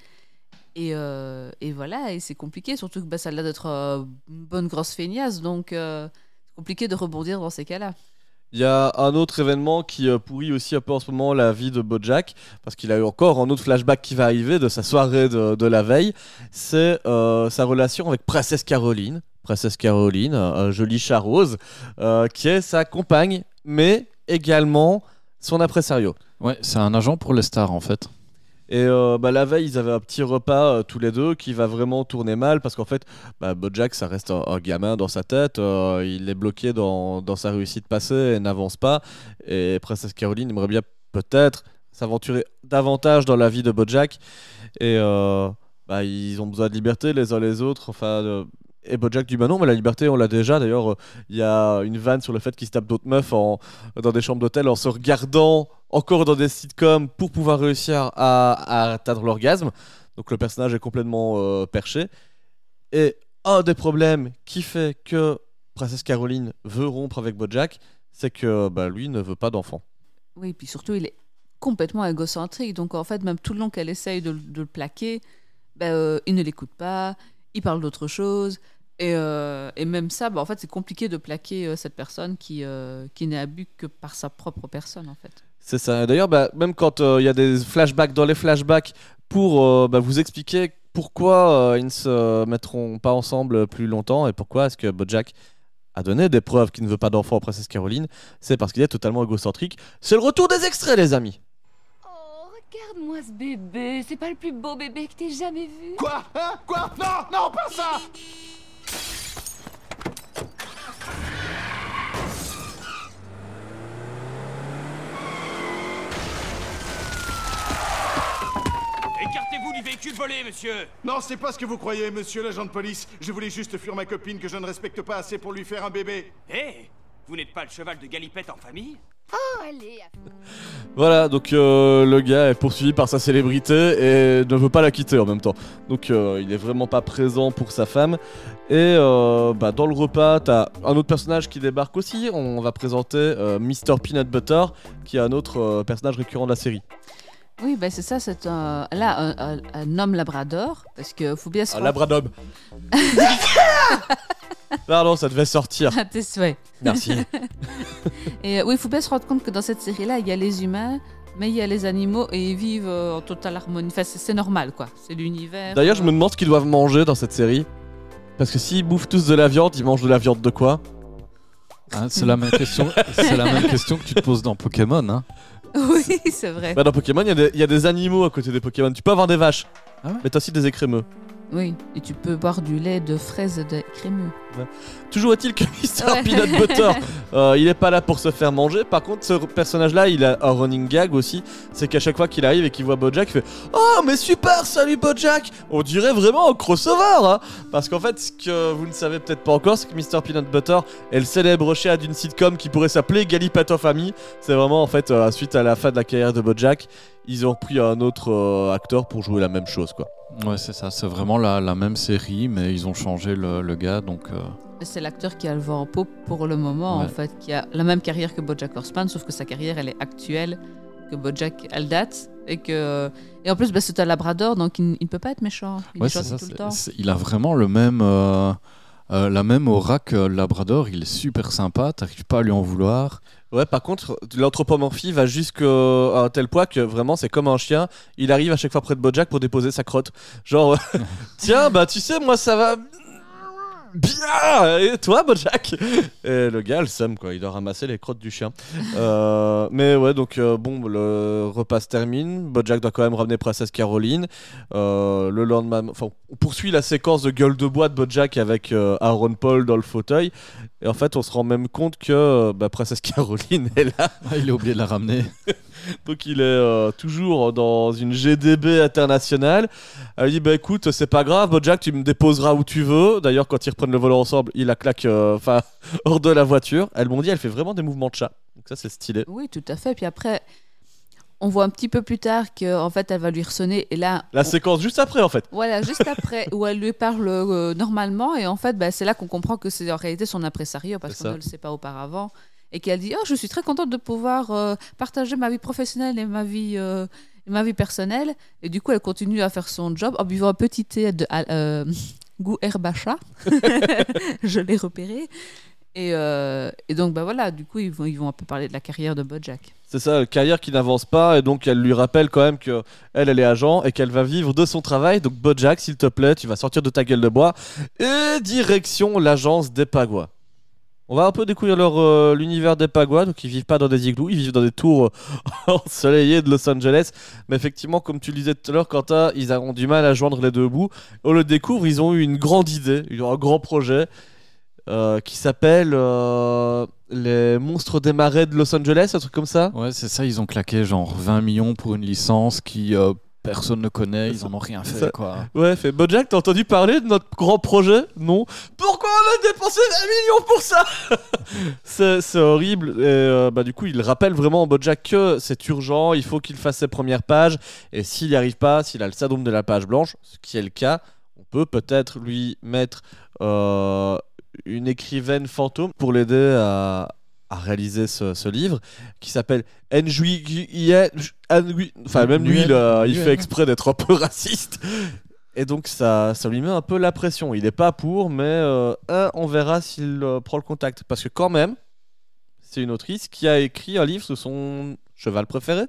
[SPEAKER 4] Et, euh, et voilà, et c'est compliqué, surtout que ben, ça a l'air d'être euh, une bonne grosse feignasse, donc euh, c'est compliqué de rebondir dans ces cas-là.
[SPEAKER 2] Il y a un autre événement qui euh, pourrit aussi un peu en ce moment la vie de Bojack, parce qu'il a eu encore un autre flashback qui va arriver de sa soirée de, la veille. C'est euh, sa relation avec Princesse Caroline. Princesse Caroline, un, joli chat rose, euh, qui est sa compagne, mais également son impresario.
[SPEAKER 3] Ouais, c'est un agent pour les stars en fait.
[SPEAKER 2] Et euh, bah, la veille, ils avaient un petit repas euh, tous les deux qui va vraiment tourner mal parce qu'en fait, bah, Bojack, ça reste un, un gamin dans sa tête. euh, il est bloqué dans, dans sa réussite passée et n'avance pas. Et Princesse Caroline aimerait bien peut-être s'aventurer davantage dans la vie de Bojack. Et bah, ils ont besoin de liberté les uns les autres. Enfin. Et Bojack dit bah non mais la liberté on l'a déjà d'ailleurs il y a une vanne sur le fait qu'il se tape d'autres meufs en, dans des chambres d'hôtel en se regardant encore dans des sitcoms pour pouvoir réussir à, à atteindre l'orgasme. Donc le personnage est complètement euh, perché. Et un des problèmes qui fait que Princesse Caroline veut rompre avec Bojack, c'est que bah, lui ne veut pas d'enfant.
[SPEAKER 4] Oui, puis surtout, il est complètement égocentrique. Donc, en fait, même tout le long qu'elle essaye de, le plaquer, ben, euh, il ne l'écoute pas, il parle d'autre chose. Et, euh, et même ça, ben, en fait, c'est compliqué de plaquer euh, cette personne qui, euh, qui n'est à que par sa propre personne, en fait.
[SPEAKER 2] C'est ça. D'ailleurs, bah, même quand il y a des flashbacks dans les flashbacks pour bah, vous expliquer pourquoi ils ne se mettront pas ensemble plus longtemps et pourquoi est-ce que Bojack a donné des preuves qu'il ne veut pas d'enfant à Princesse Caroline, c'est parce qu'il est totalement égocentrique. C'est le retour des extraits, les amis.
[SPEAKER 5] Regarde-moi ce bébé. C'est pas le plus beau bébé que t'aies jamais vu.
[SPEAKER 6] Quoi Hein Quoi Non, non, pas ça
[SPEAKER 7] Écartez-vous du véhicule volé, monsieur
[SPEAKER 6] Non, c'est pas ce que vous croyez, monsieur l'agent de police. Je voulais juste fuir ma copine que je ne respecte pas assez pour lui faire un bébé.
[SPEAKER 7] Hé Vous n'êtes pas le cheval de galipette en famille?
[SPEAKER 5] Oh.
[SPEAKER 2] Voilà, donc euh, le gars est poursuivi par sa célébrité et ne veut pas la quitter en même temps. Donc euh, il est vraiment pas présent pour sa femme. Et euh, bah, dans le repas, t'as un autre personnage qui débarque aussi. On va présenter Mr. Peanut Butter, qui est un autre personnage récurrent de la série.
[SPEAKER 4] Oui, ben c'est ça, c'est un, là, un, un- un homme labrador, parce que faut bien se
[SPEAKER 2] Un
[SPEAKER 4] rendre-
[SPEAKER 2] labrador. Pardon, ça devait sortir.
[SPEAKER 4] à tes souhaits.
[SPEAKER 2] Merci.
[SPEAKER 4] Et euh, oui, il faut bien se rendre compte que dans cette série-là, il y a les humains, mais il y a les animaux et ils vivent euh, en totale harmonie. Enfin, c'est c'est normal, quoi. C'est l'univers.
[SPEAKER 2] D'ailleurs, je
[SPEAKER 4] euh,
[SPEAKER 2] me demande ce qu'ils doivent manger dans cette série. Parce que s'ils bouffent tous de la viande, ils mangent de la viande de quoi?
[SPEAKER 3] Hein, c'est la même question. C'est la même question que tu te poses dans Pokémon. Hein.
[SPEAKER 4] Oui, c'est vrai.
[SPEAKER 2] Bah dans Pokémon, il y, a des- il y a des animaux à côté des Pokémon. Tu peux avoir des vaches,
[SPEAKER 3] Ah ouais
[SPEAKER 2] mais t'as aussi des écrémeux.
[SPEAKER 4] Oui, et tu peux boire du lait de fraises et de crémeux.
[SPEAKER 2] Toujours est-il que Mr.
[SPEAKER 4] Ouais.
[SPEAKER 2] Peanut Butter, euh, il est pas là pour se faire manger. Par contre, ce personnage-là, il a un running gag aussi. C'est qu'à chaque fois qu'il arrive et qu'il voit Bojack, il fait Oh, mais super, salut Bojack On dirait vraiment un crossover hein Parce qu'en fait, ce que vous ne savez peut-être pas encore, c'est que Mr. Peanut Butter est le célèbre chat d'une sitcom qui pourrait s'appeler Gallipat of Family. C'est vraiment en fait, euh, suite à la fin de la carrière de Bojack, ils ont pris un autre euh, acteur pour jouer la même chose, quoi.
[SPEAKER 3] Ouais, c'est ça. C'est vraiment la, la même série, mais ils ont changé le, le gars. Donc, euh,
[SPEAKER 4] C'est l'acteur qui a le vent en poupe pour le moment,
[SPEAKER 3] Ouais.
[SPEAKER 4] en fait, qui a la même carrière que Bojack Horseman, sauf que sa carrière, elle est actuelle, que Bojack, elle date. Et, que... et en plus, bah, c'est un labrador, donc il, ne peut pas être méchant. Il
[SPEAKER 3] ouais,
[SPEAKER 4] est
[SPEAKER 3] c'est
[SPEAKER 4] gentil
[SPEAKER 3] ça.
[SPEAKER 4] tout le
[SPEAKER 3] c'est-
[SPEAKER 4] temps.
[SPEAKER 3] c'est- Il a vraiment le même, euh, euh, la même aura que Labrador. Il est super sympa. T'arrives pas à lui en vouloir.
[SPEAKER 2] Ouais, par contre, l'anthropomorphie va jusqu'à un tel point que vraiment c'est comme un chien. Il arrive à chaque fois près de Bojack pour déposer sa crotte. Genre, tiens, bah tu sais, moi ça va bien. Et toi, Bojack? Et le gars, le seum quoi. Il doit ramasser les crottes du chien. Euh, mais ouais, donc euh, bon, le repas se termine. Bojack doit quand même ramener Princesse Caroline. Euh, le lendemain, enfin, on poursuit la séquence de gueule de bois de Bojack avec euh, Aaron Paul dans le fauteuil. Et en fait, on se rend même compte que euh, bah, Princesse Caroline est là.
[SPEAKER 3] Ah, il a oublié de la ramener.
[SPEAKER 2] Donc il est euh, toujours dans une GDB internationale. Elle dit bah écoute c'est pas grave Bojack tu me déposeras où tu veux. D'ailleurs quand ils reprennent le volant ensemble il la claque euh, enfin hors de la voiture. Elle m'ont dit elle fait vraiment des mouvements de chat. Donc ça c'est stylé.
[SPEAKER 4] Oui, tout à fait. Puis après, on voit un petit peu plus tard qu'en fait, elle va lui ressonner. Et là,
[SPEAKER 2] La
[SPEAKER 4] on-
[SPEAKER 2] séquence juste après en fait.
[SPEAKER 4] Voilà, juste après, où elle lui parle euh, normalement, et en fait, bah, c'est là qu'on comprend que c'est en réalité son impresario, parce qu'on ne le sait pas auparavant, et qu'elle dit Oh, je suis très contente de pouvoir euh, partager ma vie professionnelle et ma vie, euh, et ma vie personnelle. Et du coup, elle continue à faire son job en buvant un petit thé de euh, goût chat. je l'ai repéré. Et, euh, et donc, bah voilà, du coup, ils vont, un peu parler de la carrière de Bojack.
[SPEAKER 2] C'est ça, carrière qui n'avance pas, et donc elle lui rappelle quand même que elle, est agent et qu'elle va vivre de son travail. Donc Bojack, s'il te plaît, tu vas sortir de ta gueule de bois et direction l'agence des Pagua. On va un peu découvrir leur euh, l'univers des Pagua. Donc ils vivent pas dans des igloos, ils vivent dans des tours euh, ensoleillées de Los Angeles. Mais effectivement, comme tu le disais tout à l'heure, Quentin, ils ont du mal à joindre les deux bouts. On le découvre, ils ont eu une grande idée, un grand projet. Euh, qui s'appelle euh, les monstres des marais de Los Angeles, un truc comme ça.
[SPEAKER 3] Ouais, c'est ça, ils ont claqué genre 20 millions pour une licence qui euh, personne ne connaît, ils en ont rien fait
[SPEAKER 2] Ça-
[SPEAKER 3] quoi.
[SPEAKER 2] Ouais, fait Bojack, t'as entendu parler de notre grand projet? Non. Pourquoi on a dépensé 20 millions pour ça? C'est horrible. Et bah, du coup, il rappelle vraiment à Bojack que c'est urgent, il faut qu'il fasse ses premières pages. Et s'il n'y arrive pas, s'il a le syndrome de la page blanche, ce qui est le cas, on peut peut-être lui mettre euh, une écrivaine fantôme pour l'aider à, à réaliser ce, ce livre qui s'appelle Nguyen. Enfin, même lui, il, euh, il fait exprès d'être un peu raciste. Et donc, ça, ça lui met un peu la pression. Il n'est pas pour, mais euh, un, on verra s'il euh, prend le contact. Parce que, quand même, c'est une autrice qui a écrit un livre sur son cheval préféré.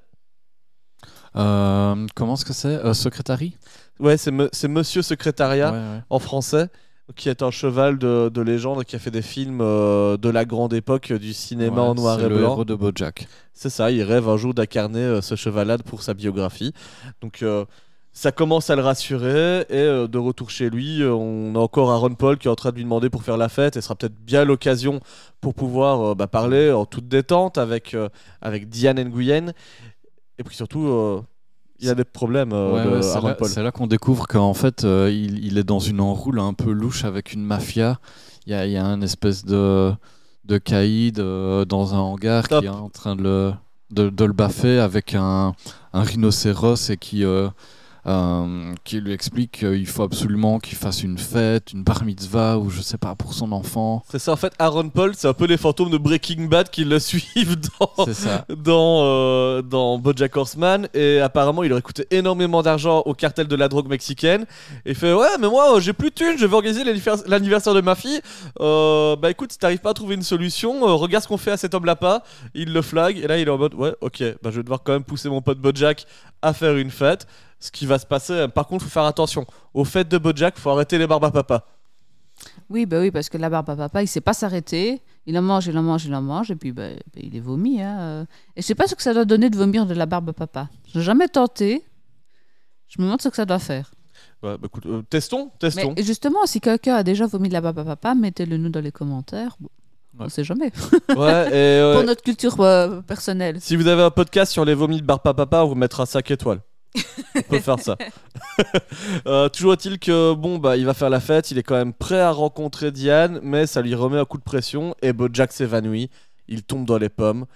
[SPEAKER 3] Comment est-ce que c'est? Secrétari?
[SPEAKER 2] Ouais, c'est me- Monsieur Secrétariat.
[SPEAKER 3] Ouais, ouais.
[SPEAKER 2] en français, qui est un cheval de, de légende qui a fait des films euh, de la grande époque du cinéma
[SPEAKER 3] Ouais,
[SPEAKER 2] en noir
[SPEAKER 3] c'est
[SPEAKER 2] et
[SPEAKER 3] le
[SPEAKER 2] blanc.
[SPEAKER 3] héros de BoJack.
[SPEAKER 2] C'est ça, il rêve un jour d'incarner euh, ce cheval-là pour sa biographie. Donc euh, ça commence à le rassurer et de retour chez lui, on a encore Aaron Paul qui est en train de lui demander pour faire la fête et ce sera peut-être bien l'occasion pour pouvoir bah, parler en toute détente avec, avec Diane Nguyen. Et puis surtout, il a des problèmes, euh,
[SPEAKER 3] Ouais, ouais, c'est là, qu'on découvre qu'en fait, euh, il, il est dans une enroule un peu louche avec une mafia. Il y a, y a un espèce de, de caïd euh, dans un hangar
[SPEAKER 2] Top.
[SPEAKER 3] qui est en train de le, de, de le baffer avec un, un rhinocéros et qui, euh, qui lui explique qu'il faut absolument qu'il fasse une fête, une bar mitzvah ou je sais pas pour son enfant.
[SPEAKER 2] C'est ça, en fait, Aaron Paul, c'est un peu les fantômes de Breaking Bad qui le suivent dans,
[SPEAKER 3] ça.
[SPEAKER 2] dans, euh, dans Bojack Horseman. Et apparemment il aurait coûté énormément d'argent au cartel de la drogue mexicaine. Et il fait ouais mais moi euh, j'ai plus de thunes je vais organiser l'annivers- l'anniversaire de ma fille. Euh, bah écoute si t'arrives pas à trouver une solution euh, regarde ce qu'on fait à cet homme là pas. Il le flag et là il est en mode ouais ok bah je vais devoir quand même pousser mon pote Bojack à faire une fête ce qui va se passer par contre faut faire attention aux fêtes de Bojack faut arrêter les barbes à papa
[SPEAKER 4] Oui, bah oui, parce que la barbe à papa, il sait pas s'arrêter. Il en mange, il en mange, il en mange, et puis bah, bah, il est vomi. Hein. Et je sais pas ce que ça doit donner de vomir de la barbe à papa. Je n'ai jamais tenté. Je me demande ce que ça doit faire.
[SPEAKER 2] ouais, bah écoute euh, testons testons
[SPEAKER 4] Mais justement, si quelqu'un a déjà vomi de la barbe à papa, mettez-le nous dans les commentaires. Bon, On
[SPEAKER 3] Ouais.
[SPEAKER 4] sait jamais.
[SPEAKER 2] ouais et euh,
[SPEAKER 4] Pour notre culture euh, personnelle.
[SPEAKER 2] Si vous avez un podcast sur les vomis de bar papa, on vous mettra 5 étoiles. On peut faire ça. Euh, toujours est-il que bon bah il va faire la fête, il est quand même prêt à rencontrer Diane, mais ça lui remet un coup de pression et Bojack s'évanouit, il tombe dans les pommes.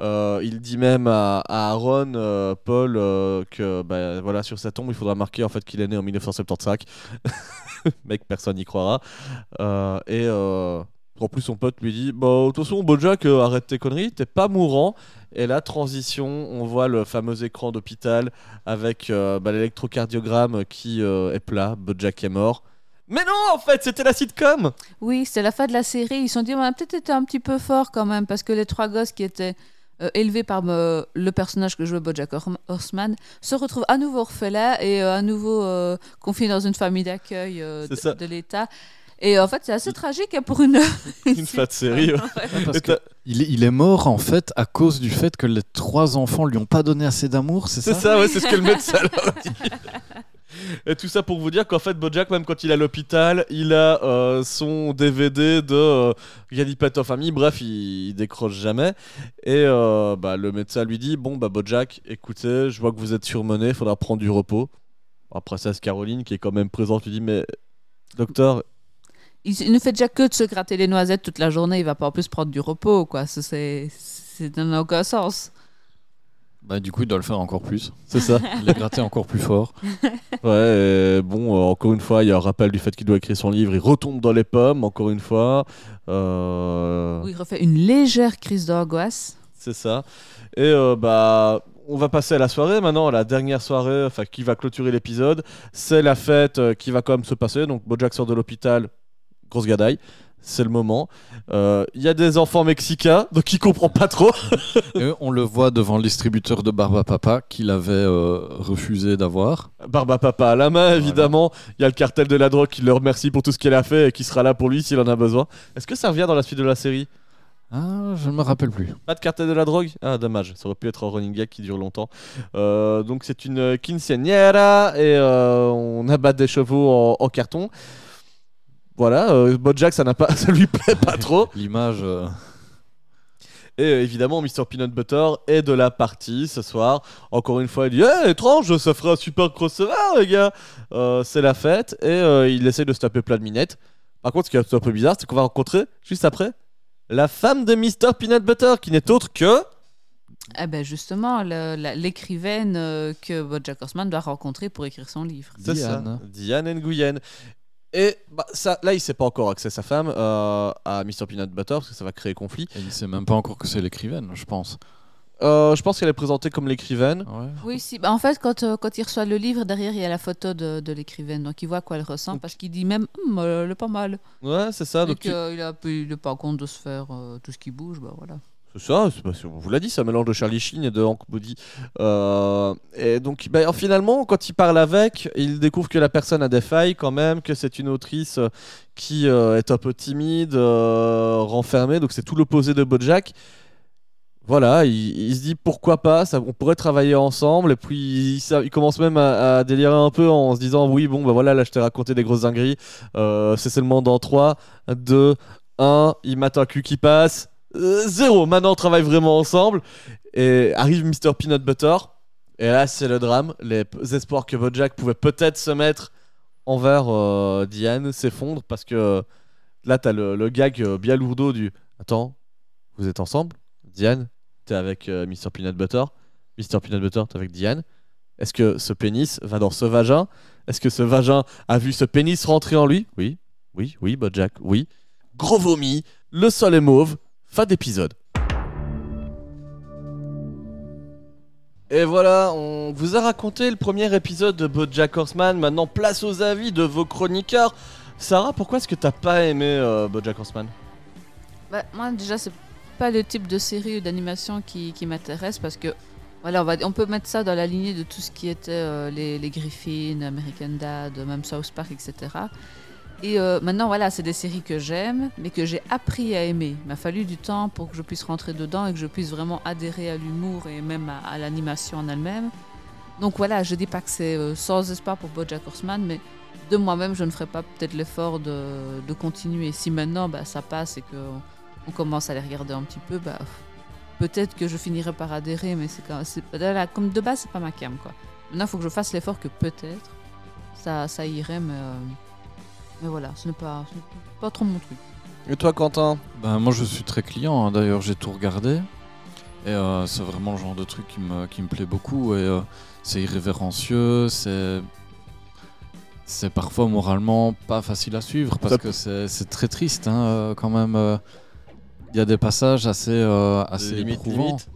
[SPEAKER 2] Euh, il dit même à, Aaron euh, Paul que bah, voilà sur sa tombe il faudra marquer en fait qu'il est né en 1975. Mec personne n'y croira. Et en plus son pote lui dit bah de toute façon Bojack euh, arrête tes conneries, t'es pas mourant. Et là, transition, on voit le fameux écran d'hôpital avec euh, bah, l'électrocardiogramme qui euh, est plat, Bojack est mort. Mais non, en fait, c'était la sitcom
[SPEAKER 4] Oui, c'était la fin de la série. Ils se sont dit, on a peut-être été un petit peu fort quand même, parce que les trois gosses qui étaient euh, élevés par euh, le personnage que jouait Bojack Hor- Horseman se retrouvent à nouveau orphelins et euh, à nouveau confiés dans une famille d'accueil de l'État. Et en fait, c'est assez tragique hein, pour une,
[SPEAKER 2] Une de série, ouais.
[SPEAKER 3] Parce
[SPEAKER 2] Et
[SPEAKER 3] que il, est- il est mort en fait à cause du fait que les trois enfants lui ont pas donné assez d'amour, c'est
[SPEAKER 2] C'est
[SPEAKER 3] ça
[SPEAKER 2] ça, ouais, c'est ce que le médecin leur dit. Et tout ça pour vous dire qu'en fait, Bojack, même quand il est à l'hôpital, il a euh, son DVD de euh, Galipette en famille. Bref, il, il décroche jamais. Et euh, bah, le médecin lui dit Bon, bah, Bojack, écoutez, je vois que vous êtes surmené, il faudra prendre du repos. Après ça, c'est Caroline qui est quand même présente, lui dit Mais docteur,
[SPEAKER 4] il, il ne fait déjà que de se gratter les noisettes toute la journée. Il va pas en plus prendre du repos, quoi. Ça, C'est, c'est ça n'a aucun sens.
[SPEAKER 3] Bah du coup il doit le faire encore plus.
[SPEAKER 2] c'est ça.
[SPEAKER 3] Il est gratté encore plus fort.
[SPEAKER 2] Ouais, et bon, euh, encore une fois, il y a un rappel du fait qu'il doit écrire son livre. Il retombe dans les pommes, encore une fois. Euh,
[SPEAKER 4] Où il refait une légère crise d'angoisse.
[SPEAKER 2] C'est ça. Et euh, bah, on va passer à la soirée maintenant, à la dernière soirée, enfin qui va clôturer l'épisode. C'est la fête euh, qui va quand même se passer. Donc Bojack sort de l'hôpital, grosse gadaille. c'est le moment. Euh, Il y a des enfants mexicains, donc il comprend pas trop.
[SPEAKER 3] Et on le voit devant le distributeur de Barba Papa qu'il avait euh, refusé d'avoir.
[SPEAKER 2] Barba Papa à la main, évidemment. Il y a le cartel de la drogue qui le remercie pour tout ce qu'il a fait et qui sera là pour lui s'il en a besoin. Est-ce que ça revient dans la suite de la série?
[SPEAKER 3] Ah, je ne me rappelle plus.
[SPEAKER 2] Pas de cartel de la drogue? Ah, dommage. Ça aurait pu être un running gag qui dure longtemps. Euh, donc, c'est une quinceañera et euh, on abat des chevaux en, en carton. Voilà, euh, Bojack, ça, n'a pas, ça lui plaît pas trop.
[SPEAKER 3] L'image. euh,
[SPEAKER 2] Et euh, évidemment, Mr. Peanut Butter est de la partie ce soir. Encore une fois, il dit Hey, étrange, ça ferait un super crossover, les gars Euh, C'est la fête. Et euh, il essaie de se taper plein de minettes. Par contre, ce qui est un peu bizarre, c'est qu'on va rencontrer, juste après, la femme de Mr. Peanut Butter, qui n'est autre que.
[SPEAKER 4] Eh ben justement, le- la- l'écrivaine euh, que Bojack Horseman doit rencontrer pour écrire son livre.
[SPEAKER 2] C'est ça,
[SPEAKER 3] Diane.
[SPEAKER 2] Diane Nguyen. Et bah, ça, là, il sait pas encore accès sa femme euh, à Mr. Peanut Butter, parce que ça va créer conflit.
[SPEAKER 3] et il sait même pas encore que c'est l'écrivaine, je pense.
[SPEAKER 2] Euh, je pense qu'elle est présentée comme l'écrivaine.
[SPEAKER 3] Ouais.
[SPEAKER 4] Oui, si. Bah, en fait, quand, euh, quand il reçoit le livre, derrière, il y a la photo de, de l'écrivaine. Donc, il voit à quoi elle ressemble parce qu'il dit même, Hum, elle est pas mal.
[SPEAKER 2] Ouais, c'est ça.
[SPEAKER 4] Et
[SPEAKER 2] Donc, tu-
[SPEAKER 4] a, il n'est pas compte de se faire euh, tout ce qui bouge. Bah, voilà.
[SPEAKER 2] C'est ça, on vous l'a dit, c'est un mélange de Charlie Sheen et de Hank Body. Euh, et donc, ben, finalement, quand il parle avec, il découvre que la personne a des failles quand même, que c'est une autrice euh, qui euh, est un peu timide, renfermée, donc c'est tout l'opposé de Bojack. Voilà, il, se dit pourquoi pas, on pourrait travailler ensemble, et puis il, commence même à, délirer un peu en se disant oui, bon, bah voilà, là je t'ai raconté des grosses dingueries, c'est seulement dans 3, 2, 1, il mate un cul qui passe, euh, zéro. Maintenant, on travaille vraiment ensemble. Et arrive Mr. Peanut Butter. Et là, c'est le drame. Les espoirs que Bojack pouvait peut-être se mettre envers euh, Diane s'effondrent parce que euh, là, t'as le, le gag bien lourdeau du Attends, vous êtes ensemble? Diane, t'es avec euh, Mr. Peanut Butter. Mr. Peanut Butter, t'es avec Diane. Est-ce que ce pénis va dans ce vagin? Est-ce que ce vagin a vu ce pénis rentrer en lui? Oui, oui, oui, Bojack, oui. Gros vomi, le sol est mauve, fin d'épisode. Et voilà, on vous a raconté le premier épisode de BoJack Horseman. Maintenant, place aux avis de vos chroniqueurs. Sarah, pourquoi est-ce que t'as pas aimé euh, BoJack Horseman?
[SPEAKER 4] Bah, moi, déjà, c'est pas le type de série ou d'animation qui, m'intéresse parce que, on peut mettre ça dans la lignée de tout ce qui était euh, les, les Griffins, American Dad, même South Park, etc. Et euh, maintenant, voilà, c'est des séries que j'aime, mais que j'ai appris à aimer. Il m'a fallu du temps pour que je puisse rentrer dedans et que je puisse vraiment adhérer à l'humour et même à, l'animation en elle-même. Donc voilà, je dis pas que c'est euh, sans espoir pour BoJack Horseman, mais de moi-même, je ne ferai pas peut-être l'effort de, continuer. Si maintenant, bah, ça passe et que on commence à les regarder un petit peu, bah, peut-être que je finirai par adhérer, mais c'est comme de base, c'est pas ma cam quoi. Maintenant, il faut que je fasse l'effort que peut-être ça, ça irait, mais, euh, mais voilà, ce n'est pas, ce n'est pas trop mon truc.
[SPEAKER 2] Et toi, Quentin?
[SPEAKER 3] Ben, moi, je suis très client. hein. D'ailleurs, j'ai tout regardé. Et euh, c'est vraiment le genre de truc qui me, qui me plaît beaucoup. Et euh, c'est irrévérencieux. C'est. C'est parfois moralement pas facile à suivre parce que c'est c'est très triste hein, euh, quand même. Il y a des passages assez, euh, assez
[SPEAKER 2] Limite,
[SPEAKER 3] éprouvants.
[SPEAKER 2] limite.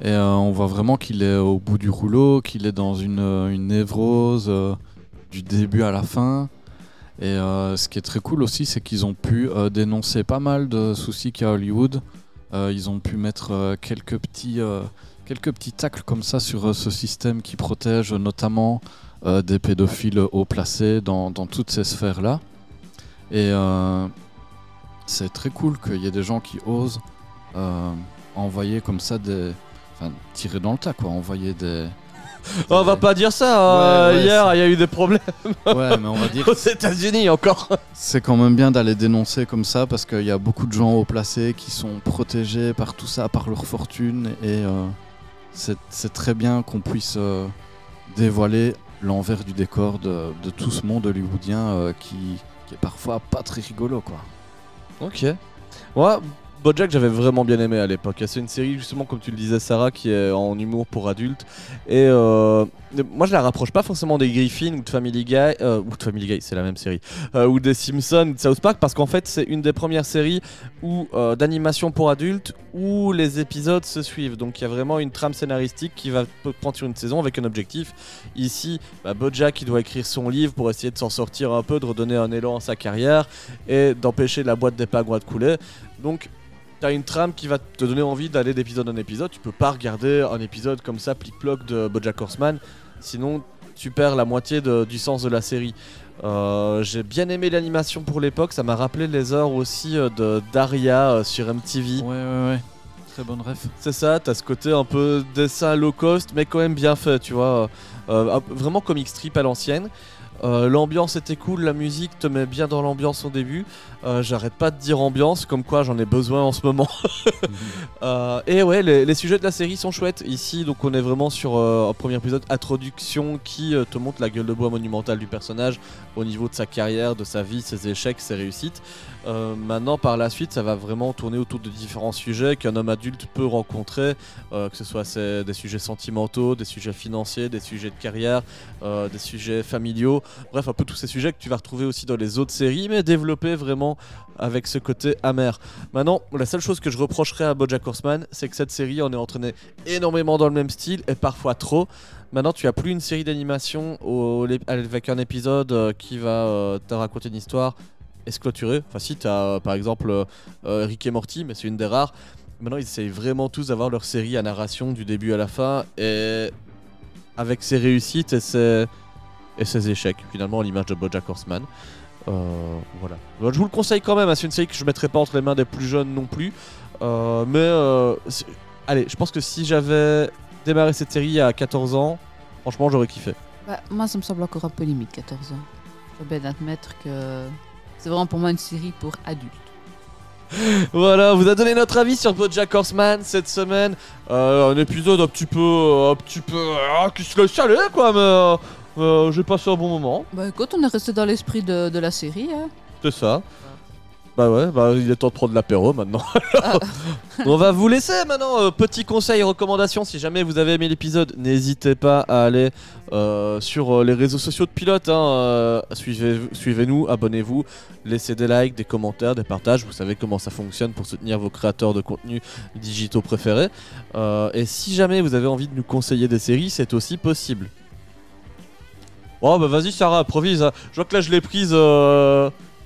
[SPEAKER 3] Et euh, on voit vraiment qu'il est au bout du rouleau, qu'il est dans une, une névrose euh, du début à la fin. Et euh, ce qui est très cool aussi, c'est qu'ils ont pu euh, dénoncer pas mal de soucis qu'il y a à Hollywood. Euh, ils ont pu mettre quelques petits, quelques petits tacles comme ça sur ce système qui protège notamment des pédophiles haut placés dans, dans toutes ces sphères-là. Et c'est très cool qu'il y ait des gens qui osent envoyer comme ça des. Enfin, tirer dans le tas, quoi. Envoyer des.
[SPEAKER 2] Oh, On va pas dire ça.
[SPEAKER 3] Ouais, ouais,
[SPEAKER 2] hier, il y a eu des problèmes
[SPEAKER 3] Ouais, mais on va dire
[SPEAKER 2] aux États-Unis encore.
[SPEAKER 3] C'est quand même bien d'aller dénoncer comme ça parce qu'il y a beaucoup de gens haut placés qui sont protégés par tout ça, par leur fortune. Et euh, c'est c'est très bien qu'on puisse euh, dévoiler l'envers du décor de, de tout ce monde hollywoodien euh, qui, qui est parfois pas très rigolo. quoi.
[SPEAKER 2] Ok. Ouais, Bojack, j'avais vraiment bien aimé à l'époque. C'est une série, justement, comme tu le disais, Sarah, qui est en humour pour adultes. Et euh, moi, je la rapproche pas forcément des Griffins ou de Family Guy, euh, ou de Family Guy, c'est la même série, euh, ou des Simpsons, ou de South Park, parce qu'en fait, c'est une des premières séries d'animation pour adultes où les épisodes se suivent. Donc, il y a vraiment une trame scénaristique qui va prendre sur une saison avec un objectif. Ici, bah, Bojack, il doit écrire son livre pour essayer de s'en sortir un peu, de redonner un élan à sa carrière et d'empêcher la boîte des pingouins de couler. Donc, T'as une trame qui va te donner envie d'aller d'épisode en épisode. Tu peux pas regarder un épisode comme ça, plic-ploc de Bojack Horseman. Sinon, tu perds la moitié de- du sens de la série. Euh, J'ai bien aimé l'animation pour l'époque. Ça m'a rappelé les heures aussi euh, de Daria euh, sur MTV.
[SPEAKER 3] Ouais, ouais, ouais. Très bonne ref.
[SPEAKER 2] C'est ça, t'as ce côté un peu dessin low cost, mais quand même bien fait, tu vois. Euh, vraiment comic strip à l'ancienne. Euh, l'ambiance était cool, la musique te met bien dans l'ambiance au début. Euh, J'arrête pas de dire ambiance, comme quoi j'en ai besoin en ce moment. Euh, et ouais, les, les sujets de la série sont chouettes. Ici, donc on est vraiment sur un premier épisode introduction qui te montre la gueule de bois monumentale du personnage au niveau de sa carrière, de sa vie, ses échecs, ses réussites. Euh, maintenant, par la suite, ça va vraiment tourner autour de différents sujets qu'un homme adulte peut rencontrer, euh, que ce soit des sujets sentimentaux, des sujets financiers, des sujets de carrière, euh, des sujets familiaux. Bref, un peu tous ces sujets que tu vas retrouver aussi dans les autres séries, mais développés vraiment avec ce côté amer. Maintenant, la seule chose que je reprocherais à Bojack Horseman, c'est que cette série en est entraînée énormément dans le même style et parfois trop. Maintenant, tu as plus une série d'animation avec un épisode qui va te raconter une histoire et se clôturer. Enfin, si, tu as par exemple euh, euh, Rick et Morty, mais c'est une des rares. Maintenant, ils essayent vraiment tous d'avoir leur série à narration du début à la fin et avec ses réussites et ses, et ses échecs, finalement, à l'image de Bojack Horseman. Euh, voilà. Je vous le conseille quand même, hein, c'est une série que je mettrai pas entre les mains des plus jeunes non plus. Euh, mais euh, allez, je pense que si j'avais démarré cette série à 14 ans, franchement, j'aurais kiffé.
[SPEAKER 4] Bah, moi, ça me semble encore un peu limite, 14 ans. Je bien admettre que c'est vraiment pour moi une série pour adultes.
[SPEAKER 2] Voilà, on vous a donné notre avis sur Bojack Horseman cette semaine. Euh, un épisode un petit peu, un petit peu, ah, qui se laisse aller quoi, mais euh, euh, j'ai passé un bon moment.
[SPEAKER 4] Bah écoute, on est resté dans l'esprit de, de la série. Hein.
[SPEAKER 2] C'est ça. Bah ouais, bah il est temps de prendre l'apéro maintenant. On va vous laisser maintenant. Euh, petit conseil, recommandation, si jamais vous avez aimé l'épisode, n'hésitez pas à aller euh, sur euh, les réseaux sociaux de Pilote. hein, suivez, suivez-nous, abonnez-vous, laissez des likes, des commentaires, des partages. Vous savez comment ça fonctionne pour soutenir vos créateurs de contenu digitaux préférés. Et si jamais vous avez envie de nous conseiller des séries, c'est aussi possible. Oh bah vas-y Sarah, improvise. hein. Je vois que là je l'ai prise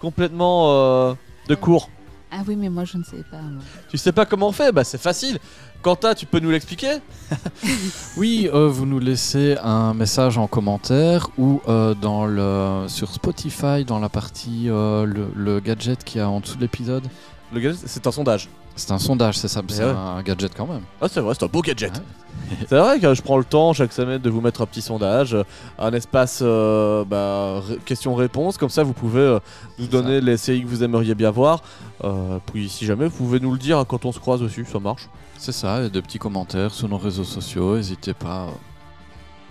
[SPEAKER 2] complètement de court.
[SPEAKER 4] Ah oui, mais moi je ne sais pas. moi.
[SPEAKER 2] Tu sais pas comment on fait? Bah c'est facile. Quentin, tu peux nous l'expliquer?
[SPEAKER 3] Oui, euh, vous nous laissez un message en commentaire ou euh, dans le, sur Spotify, dans la partie euh, le, le gadget qui a en dessous de l'épisode.
[SPEAKER 2] Le gadget, c'est un sondage.
[SPEAKER 3] C'est un sondage, c'est ça, c'est
[SPEAKER 2] ouais.
[SPEAKER 3] un gadget quand même.
[SPEAKER 2] Ah c'est vrai, c'est un beau gadget.
[SPEAKER 3] Ouais.
[SPEAKER 2] C'est vrai que je prends le temps chaque semaine de vous mettre un petit sondage, un espace euh, bah, ré- questions-réponses, comme ça vous pouvez euh, nous donner les séries que vous aimeriez bien voir. Euh, puis si jamais vous pouvez nous le dire hein, quand on se croise dessus, ça marche.
[SPEAKER 3] C'est ça, et de petits commentaires sur nos réseaux sociaux, n'hésitez pas.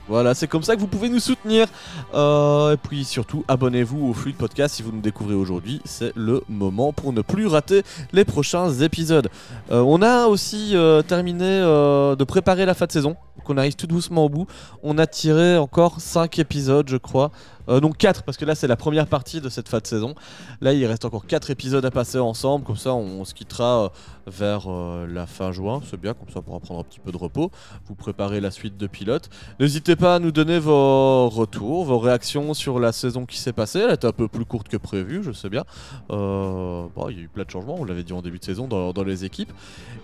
[SPEAKER 2] Voilà, c'est comme ça que vous pouvez nous soutenir. Euh, et puis surtout, abonnez-vous au flux podcast si vous nous découvrez aujourd'hui. C'est le moment pour ne plus rater les prochains épisodes. Euh, on a aussi euh, terminé de préparer la fin de saison. Donc on arrive tout doucement au bout. On a tiré encore 5 épisodes, je crois. Euh, donc 4, parce que là c'est la première partie de cette fin de saison. Là il reste encore 4 épisodes à passer ensemble. Comme ça on, se quittera euh, vers euh, la fin juin. C'est bien, comme ça on pourra prendre un petit peu de repos. Vous préparez la suite de pilote. N'hésitez pas à nous donner vos retours, vos réactions sur la saison qui s'est passée. Elle était un peu plus courte que prévu, je sais bien. Euh, bon, il y a eu plein de changements, on l'avait dit en début de saison dans, les équipes.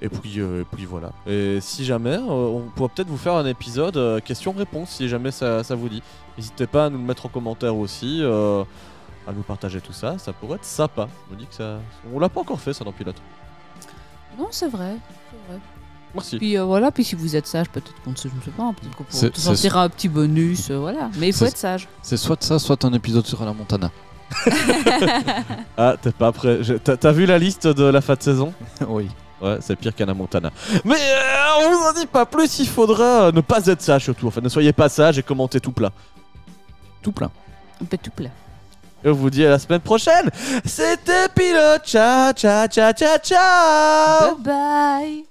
[SPEAKER 2] Et puis, et puis voilà. Et si jamais, on pourrait peut-être vous faire un épisode question-réponse si jamais ça vous dit. N'hésitez pas à nous le mettre en commentaire aussi. euh, à nous partager tout ça, ça pourrait être sympa. Me dis que ça. On l'a pas encore fait ça dans Pilote.
[SPEAKER 4] Non, c'est vrai. c'est vrai.
[SPEAKER 2] Merci.
[SPEAKER 4] Puis euh, voilà, puis si vous êtes sage, peut-être qu'on ne sait, je ne sais pas, peut-être qu'on pourra sortira un petit bonus, euh, voilà. Mais il faut être sage.
[SPEAKER 3] C'est soit ça, soit un épisode sur la Montana.
[SPEAKER 2] Ah, t'es pas prêt. Je- T'as vu la liste de la fin de saison?
[SPEAKER 3] Oui.
[SPEAKER 2] Ouais, c'est pire qu'Anna Montana. Mais euh, on vous en dit pas plus, il faudra ne pas être sage surtout. Enfin, ne soyez pas sage et commentez tout plat.
[SPEAKER 3] Tout plein.
[SPEAKER 4] Un peu tout plat.
[SPEAKER 2] Et on vous dit à la semaine prochaine. C'était Pilote. Ciao, ciao, ciao, ciao, ciao.
[SPEAKER 4] Bye bye